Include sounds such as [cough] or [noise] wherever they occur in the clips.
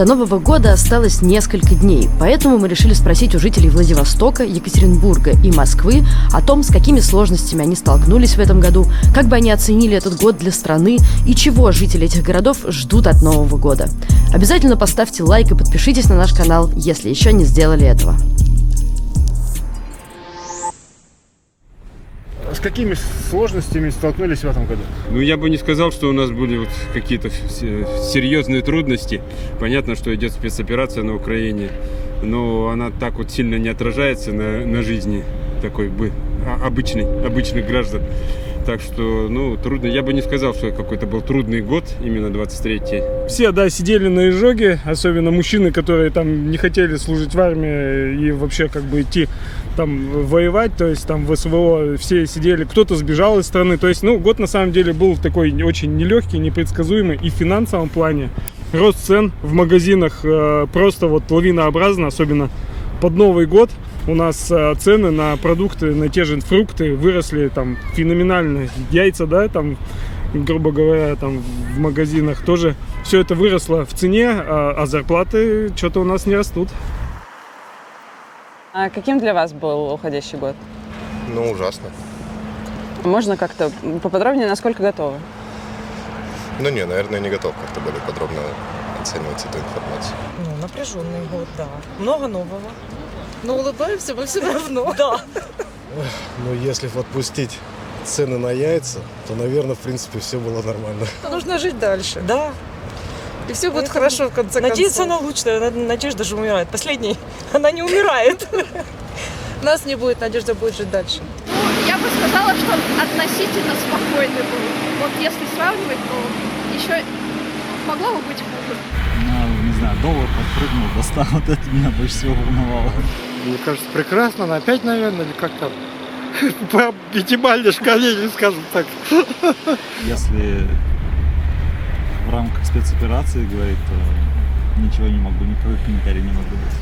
До Нового года осталось несколько дней, поэтому мы решили спросить у жителей Владивостока, Екатеринбурга и Москвы о том, с какими сложностями они столкнулись в этом году, как бы они оценили этот год для страны и чего жители этих городов ждут от Нового года. Обязательно поставьте лайк и подпишитесь на наш канал, если еще не сделали этого. С какими сложностями столкнулись в этом году? Ну, я бы не сказал, что у нас были вот какие-то серьезные трудности. Понятно, что идет спецоперация на Украине, но она так вот сильно не отражается на, на жизни такой бы а, обычной, обычных граждан. Так что, ну, трудно. Я бы не сказал, что какой-то был трудный год, именно 23-й. Все, да, сидели на изжоге, особенно мужчины, которые там не хотели служить в армии и вообще как бы идти там воевать, то есть там в СВО все сидели, кто-то сбежал из страны. То есть, ну, год на самом деле был такой очень нелегкий, непредсказуемый и в финансовом плане. Рост цен в магазинах э, просто вот лавинообразно, особенно под Новый год у нас э, цены на продукты, на те же фрукты выросли там феноменально. Яйца, да, там, грубо говоря, там в магазинах тоже все это выросло в цене, а, а зарплаты что-то у нас не растут. А каким для вас был уходящий год? Ну, ужасно. Можно как-то поподробнее, насколько готовы? Ну, не, наверное, не готов как-то более подробно оценивать эту информацию. Ну, напряженный год, да. Много нового. Но улыбаемся мы все равно. Да. Ну, если отпустить цены на яйца, то, наверное, в принципе, все было нормально. Нужно жить дальше. Да. И все будет хорошо в конце концов. Надеяться на лучшее. Надежда же умирает. Последний. [laughs] Она не умирает. [laughs] Нас не будет, Надежда будет жить дальше. Ну, я бы сказала, что относительно спокойный был. Вот если сравнивать, то еще могла бы быть хуже. Ну, не знаю, доллар подпрыгнул до 100, вот это меня больше всего волновало. Мне кажется, прекрасно, на опять, наверное, или как там [laughs] по пятибалльной шкале, скажем так. Если в рамках спецоперации говорить, то ничего не могу, никаких комментариев не могу дать.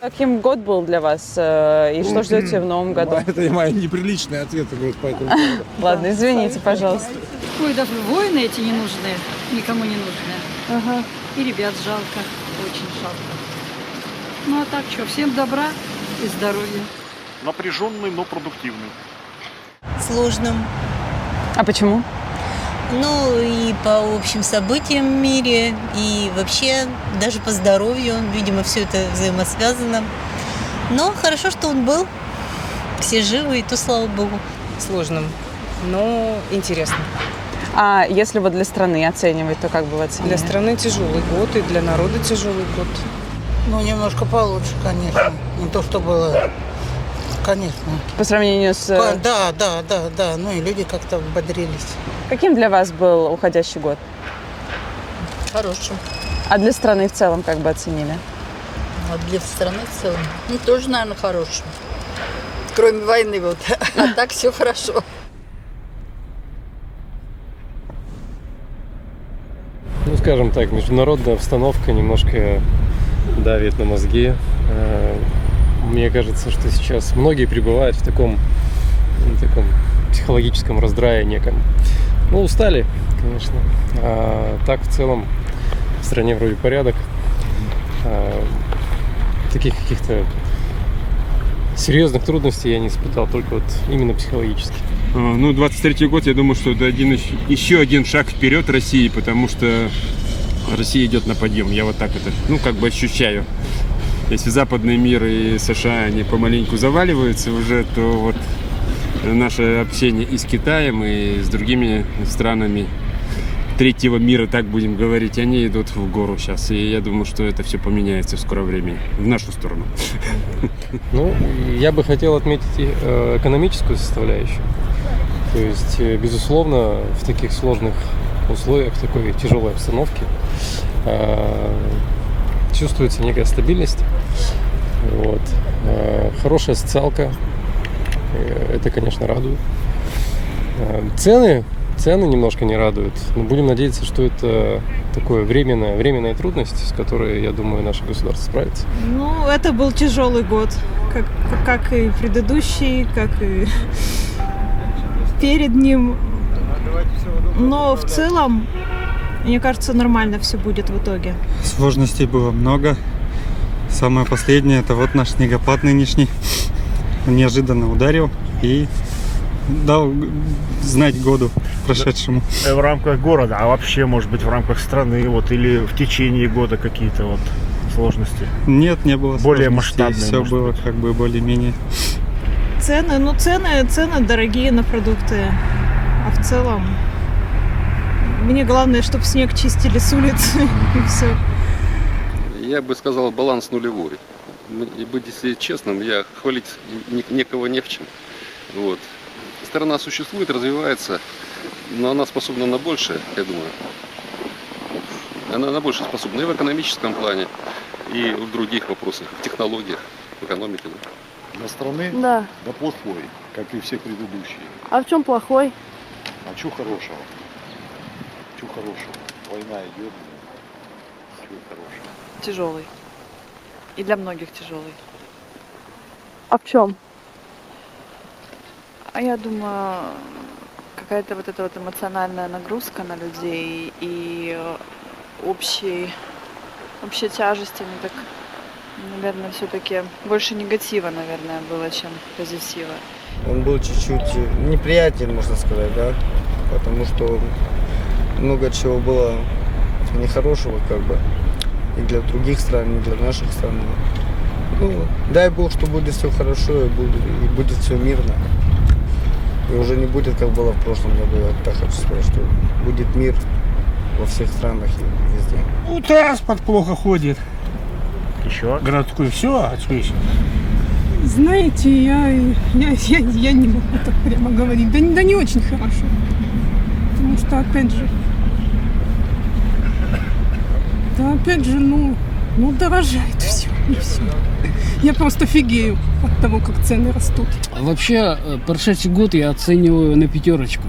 Каким год был для вас э, и что ждете в новом году? [laughs] Это мои неприличные ответы будут по этому поводу. [laughs] Ладно, извините, пожалуйста. Ой, даже войны эти не нужны, никому не нужны. Ага. И ребят жалко, очень жалко. Ну а так что, всем добра и здоровья. Напряженный, но продуктивный. Сложным. А почему? Ну и по общим событиям в мире, и вообще даже по здоровью, видимо, все это взаимосвязано. Но хорошо, что он был. Все живы, и то слава богу. Сложным, но интересно. А если вот для страны оценивать, то как бы вы оценили? Для страны тяжелый год, и для народа тяжелый год. Ну, немножко получше, конечно. Не то, что было, конечно. По сравнению с... По- Да, да, да, да. Ну и люди как-то бодрились. Каким для вас был уходящий год? Хорошим. А для страны в целом как бы оценили? А для страны в целом? Ну, тоже, наверное, хорошим. Кроме войны вот. [laughs] А так все хорошо. Ну, скажем так, международная обстановка немножко давит на мозги. Э, Мне кажется, что сейчас многие пребывают в таком, в таком психологическом раздрае неком. Ну, устали, конечно. А так, в целом, в стране вроде порядок. А, таких каких-то серьезных трудностей я не испытал, только вот именно психологически. А, Ну, 23 год, я думаю, что это один, еще один шаг вперед России, потому что Россия идет на подъем. Я вот так это, ну, как бы ощущаю. Если западный мир и США, они помаленьку заваливаются уже, то вот наше общение и с Китаем, и с другими странами третьего мира, так будем говорить, они идут в гору сейчас. И я думаю, что это все поменяется в скором времени, в нашу сторону. [laughs] Ну, я бы хотел отметить э, экономическую составляющую. То есть, э, безусловно, в таких сложных условиях, в такой тяжелой обстановке чувствуется некая стабильность. Вот. Э, Хорошая социалка. Э, Это, конечно, радует. Э, Цены, цены немножко не радуют. Но будем надеяться, что это такое временная, временная трудность, с которой, я думаю, наше государство справится. Ну, это был тяжелый год, как, как и предыдущий, как и [laughs] перед ним. Но в целом, мне кажется, нормально все будет в итоге. Сложностей было много. Самое последнее, это вот наш снегопад нынешний. Он неожиданно ударил и дал знать году прошедшему. В рамках города, а вообще, может быть, в рамках страны, вот, или в течение года какие-то вот сложности? Нет, не было Более масштабные, Все было как бы более-менее. Цены, ну цены, цены дорогие на продукты. А в целом, мне главное, чтобы снег чистили с улицы [laughs] и все. Я бы сказал, баланс нулевой. И быть, если честным, я хвалить ни- никого не в чем. Вот. Страна существует, развивается, но она способна на большее, я думаю. Она на больше способна и в экономическом плане, и в других вопросах, в технологиях, в экономике. да. Для страны? Да. Да плохой, как и все предыдущие. А в чем плохой? А что хорошего? Что хорошего? Война идет, все хорошего. Тяжелый. И для многих тяжелый. А в чем? А я думаю, какая-то вот эта вот эмоциональная нагрузка на людей и э, общий, общая тяжесть, они так, наверное, все-таки больше негатива, наверное, было, чем позитива. Он был чуть-чуть неприятен, можно сказать, да, потому что много чего было нехорошего, как бы, и для других стран, и для наших стран. Ну, дай Бог, что будет все хорошо и будет, и будет все мирно. И уже не будет, как было в прошлом году, я так хочу сказать, что будет мир во всех странах и везде. Ну, транспорт плохо ходит. Еще? Городской. Все, еще? Знаете, я, я, я, я не могу так прямо говорить. Да, да не очень хорошо. Потому что, опять же, да опять же, ну, ну дорожает все. И все. Я просто офигею от того, как цены растут. Вообще, э, прошедший год я оцениваю на пятерочку.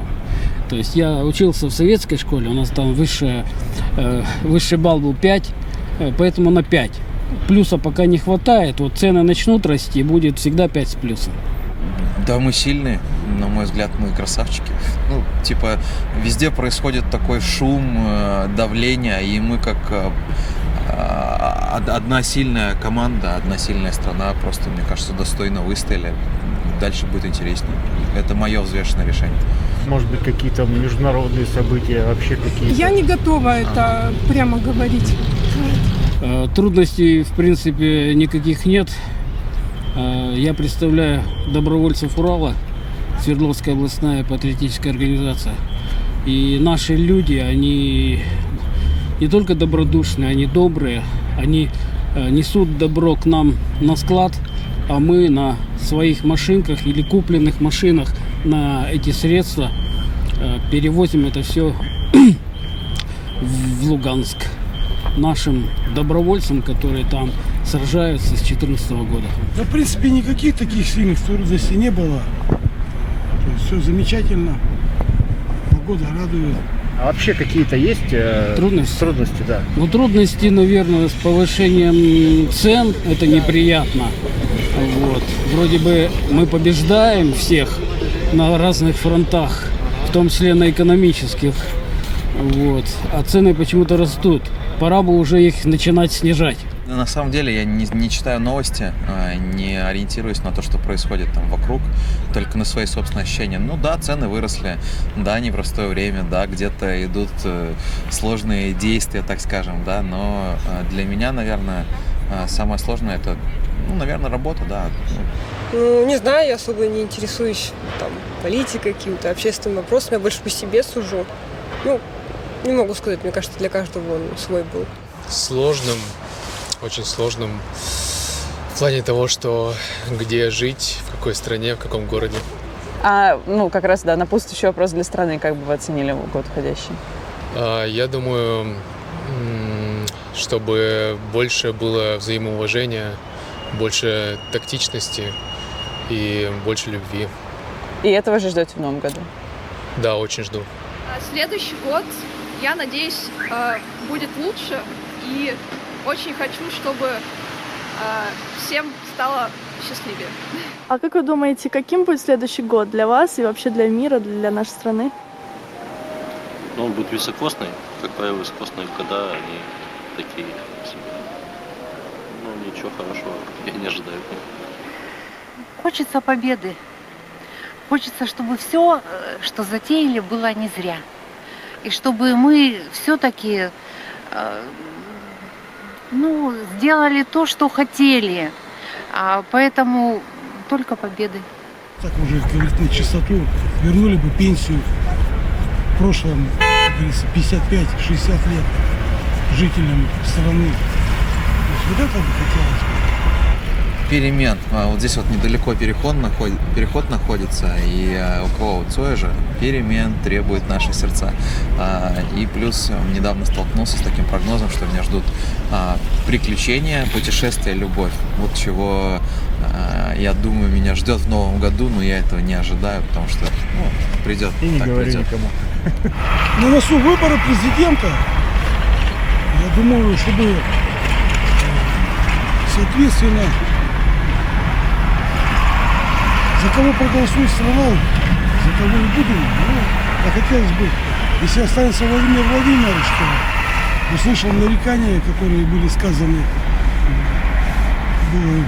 То есть я учился в советской школе, у нас там высшая, э, высший балл был 5, э, поэтому на 5. Плюса пока не хватает, вот цены начнут расти, будет всегда 5 с плюсом. Да, мы сильные, на мой взгляд, мы красавчики. Ну, типа, везде происходит такой шум, э, давление, и мы как э, од- одна сильная команда, одна сильная страна, просто, мне кажется, достойно выстояли. Дальше будет интереснее. Это мое взвешенное решение. Может быть, какие-то международные события, вообще какие-то? Я не готова это прямо говорить. Э, Трудностей, в принципе, никаких нет. Э, Я представляю добровольцев Урала, Свердловская областная патриотическая организация. И наши люди, они не только добродушные, они добрые, они э, несут добро к нам на склад, а мы на своих машинках или купленных машинах на эти средства э, перевозим это все [clears throat] в Луганск нашим добровольцам, которые там сражаются с 2014 года. Да, в принципе, никаких таких сильных трудностей не было. То есть все замечательно. Погода радует. А вообще какие-то есть э, Трудности? Трудности, да. Ну, трудности, наверное, с повышением цен, это неприятно. Вот. Вроде бы мы побеждаем всех на разных фронтах, в том числе на экономических. Вот. А цены почему-то растут. Пора бы уже их начинать снижать. На самом деле я не, не читаю новости, а, не ориентируюсь на то, что происходит там вокруг, только на свои собственные ощущения. Ну да, цены выросли, да, непростое время, да, где-то идут э, сложные действия, так скажем, да, но э, для меня, наверное, э, самое сложное это, ну, наверное, работа, да. Ну, Ну, не знаю, я особо не интересуюсь там политикой, какими-то общественными вопросами, я больше по себе сужу. Ну, не могу сказать, мне кажется, для каждого он свой был. сложным, очень сложным в плане того, что где жить, в какой стране, в каком городе. А, ну, как раз, да, напутствующий вопрос для страны, как бы вы оценили год уходящий? А, Я думаю, чтобы больше было взаимоуважения, больше тактичности и больше любви. И этого же ждете в новом году? Да, очень жду. А Следующий год, я надеюсь, э, будет лучше. И очень хочу, чтобы э, всем стало счастливее. А как вы думаете, каким будет следующий год для вас и вообще для мира, для нашей страны? Ну, он будет високосный. Как правило, високосные года, они такие. Ну, ничего хорошего я не ожидаю. Хочется победы. Хочется, чтобы все, что затеяли, было не зря. И чтобы мы все-таки ну, сделали то, что хотели. А поэтому только победы. Так уже, как говорится, на чистоту вернули бы пенсию в прошлом, как говорится, 55-60 лет жителям страны. То есть вот это бы хотелось бы. Перемен. А Вот здесь вот недалеко переход, наход- переход находится, и около вот Цоя же перемен требует наши сердца. А, И плюс э, недавно столкнулся с таким прогнозом, что меня ждут а, приключения, путешествия, любовь. Вот чего, я думаю, меня ждет в новом году, но я этого не ожидаю, потому что ну, придет. И не так говори придет. никому. На носу выборы президента, я думаю, чтобы э, соответственно за кого проголосует страна, за кого и будем, ну, а хотелось бы, если останется Владимир Владимирович, то услышал нарекания, которые были сказаны, было,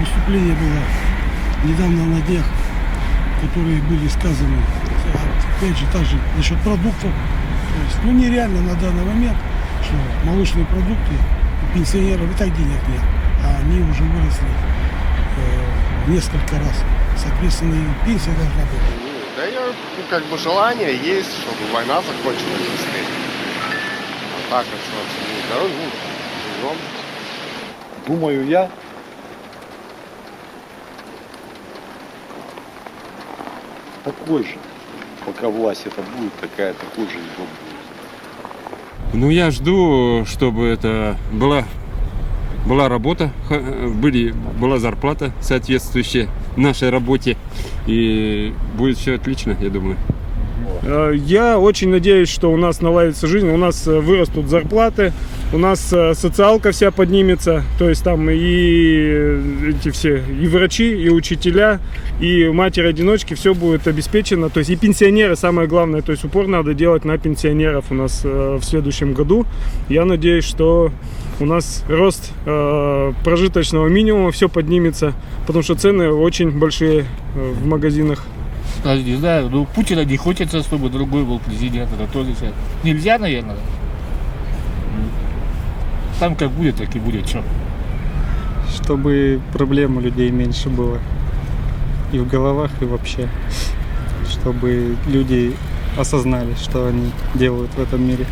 выступление было недавно на днях, которые были сказаны, опять же, также насчет продуктов. То есть, ну, нереально на данный момент, что молочные продукты у пенсионеров и так денег нет, а они уже выросли э, несколько раз. Соответственно, и пенсия должна быть. Да я, ну, как бы желание есть, чтобы война закончилась быстрее. А так, а что, ну, да, ну, живем. Думаю я, такой же. Пока власть это будет, такая, такой же и год будет. Ну, я жду, чтобы это была, была работа, ха- были, была зарплата соответствующая нашей работе. И будет все отлично, я думаю. Э, Я очень надеюсь, что у нас наладится жизнь, у нас э, вырастут зарплаты, у нас э, социалка вся поднимется, то есть там и э, эти все, и врачи, и учителя, и матери-одиночки, все будет обеспечено, то есть и пенсионеры, самое главное, то есть упор надо делать на пенсионеров у нас э, в следующем году. Я надеюсь, что у нас рост э, прожиточного минимума, все поднимется, потому что цены очень большие э, в магазинах. А, Не знаю, ну Путина не хочется, чтобы другой был президент. Это тоже сейчас. Нельзя, наверное. Там как будет, так и будет. Что? Чтобы проблем у людей меньше было. И в головах, и вообще. Чтобы люди осознали, что они делают в этом мире.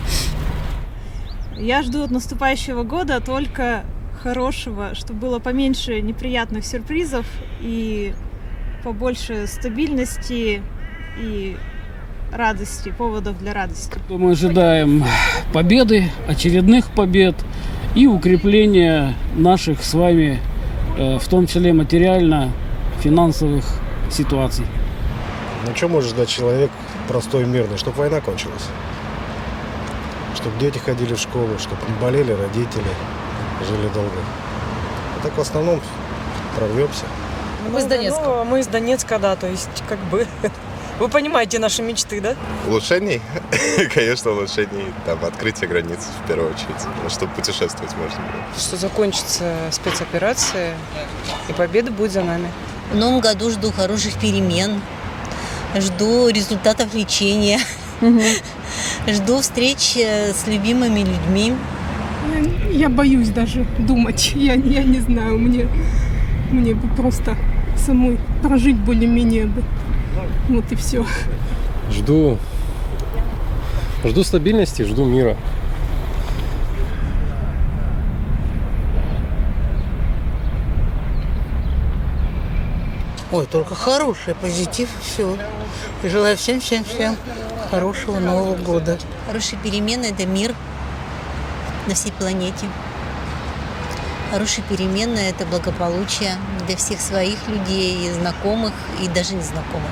Я жду от наступающего года только хорошего, чтобы было поменьше неприятных сюрпризов и побольше стабильности и радости, поводов для радости. Мы ожидаем победы, очередных побед и укрепления наших с вами, э, в том числе материально-финансовых ситуаций. Ну что может ждать человек простой и мирный? Чтобы война кончилась. Чтобы дети ходили в школу, чтобы не болели родители, жили долго. А так в основном прорвемся. Ну, мы из Донецка. мы из Донецка, да, то есть как бы... [laughs] Вы понимаете наши мечты, да? Улучшений? [laughs] Конечно, улучшений. Там открытие границ в первую очередь, ну, чтобы путешествовать можно было. Что закончится спецоперация, и победа будет за нами. В новом году жду хороших перемен, жду результатов лечения, жду встреч с любимыми людьми. Я боюсь даже думать. Я, я не знаю, мне, мне бы просто самой прожить более-менее бы. Вот и все. Жду, жду стабильности, жду мира. Ой, только хорошее, позитив, все. Желаю всем, всем, всем хорошего Нового года. Хорошие перемены – это мир на всей планете. Хорошие перемены – это благополучие для всех своих людей, и знакомых, и даже незнакомых.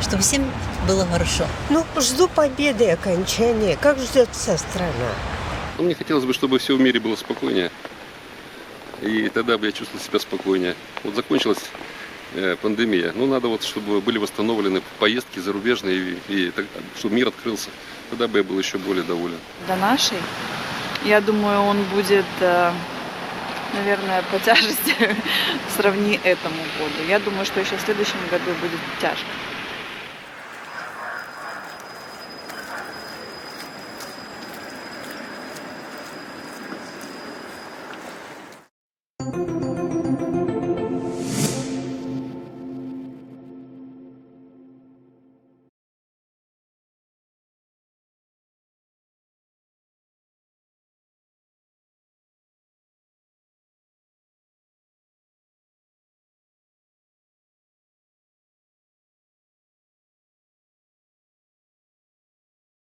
чтобы всем было хорошо. Ну, жду победы и окончания, как ждет вся страна. Ну, мне хотелось бы, чтобы все в мире было спокойнее. И тогда бы я чувствовал себя спокойнее. Вот закончилась э, пандемия. Ну, надо вот, чтобы были восстановлены поездки зарубежные, и, и так- чтобы мир открылся. Тогда бы я был еще более доволен. до нашей. Я думаю, он будет, э, наверное, по тяжести [laughs] сравни этому году. Я думаю, что еще в следующем году будет тяжко.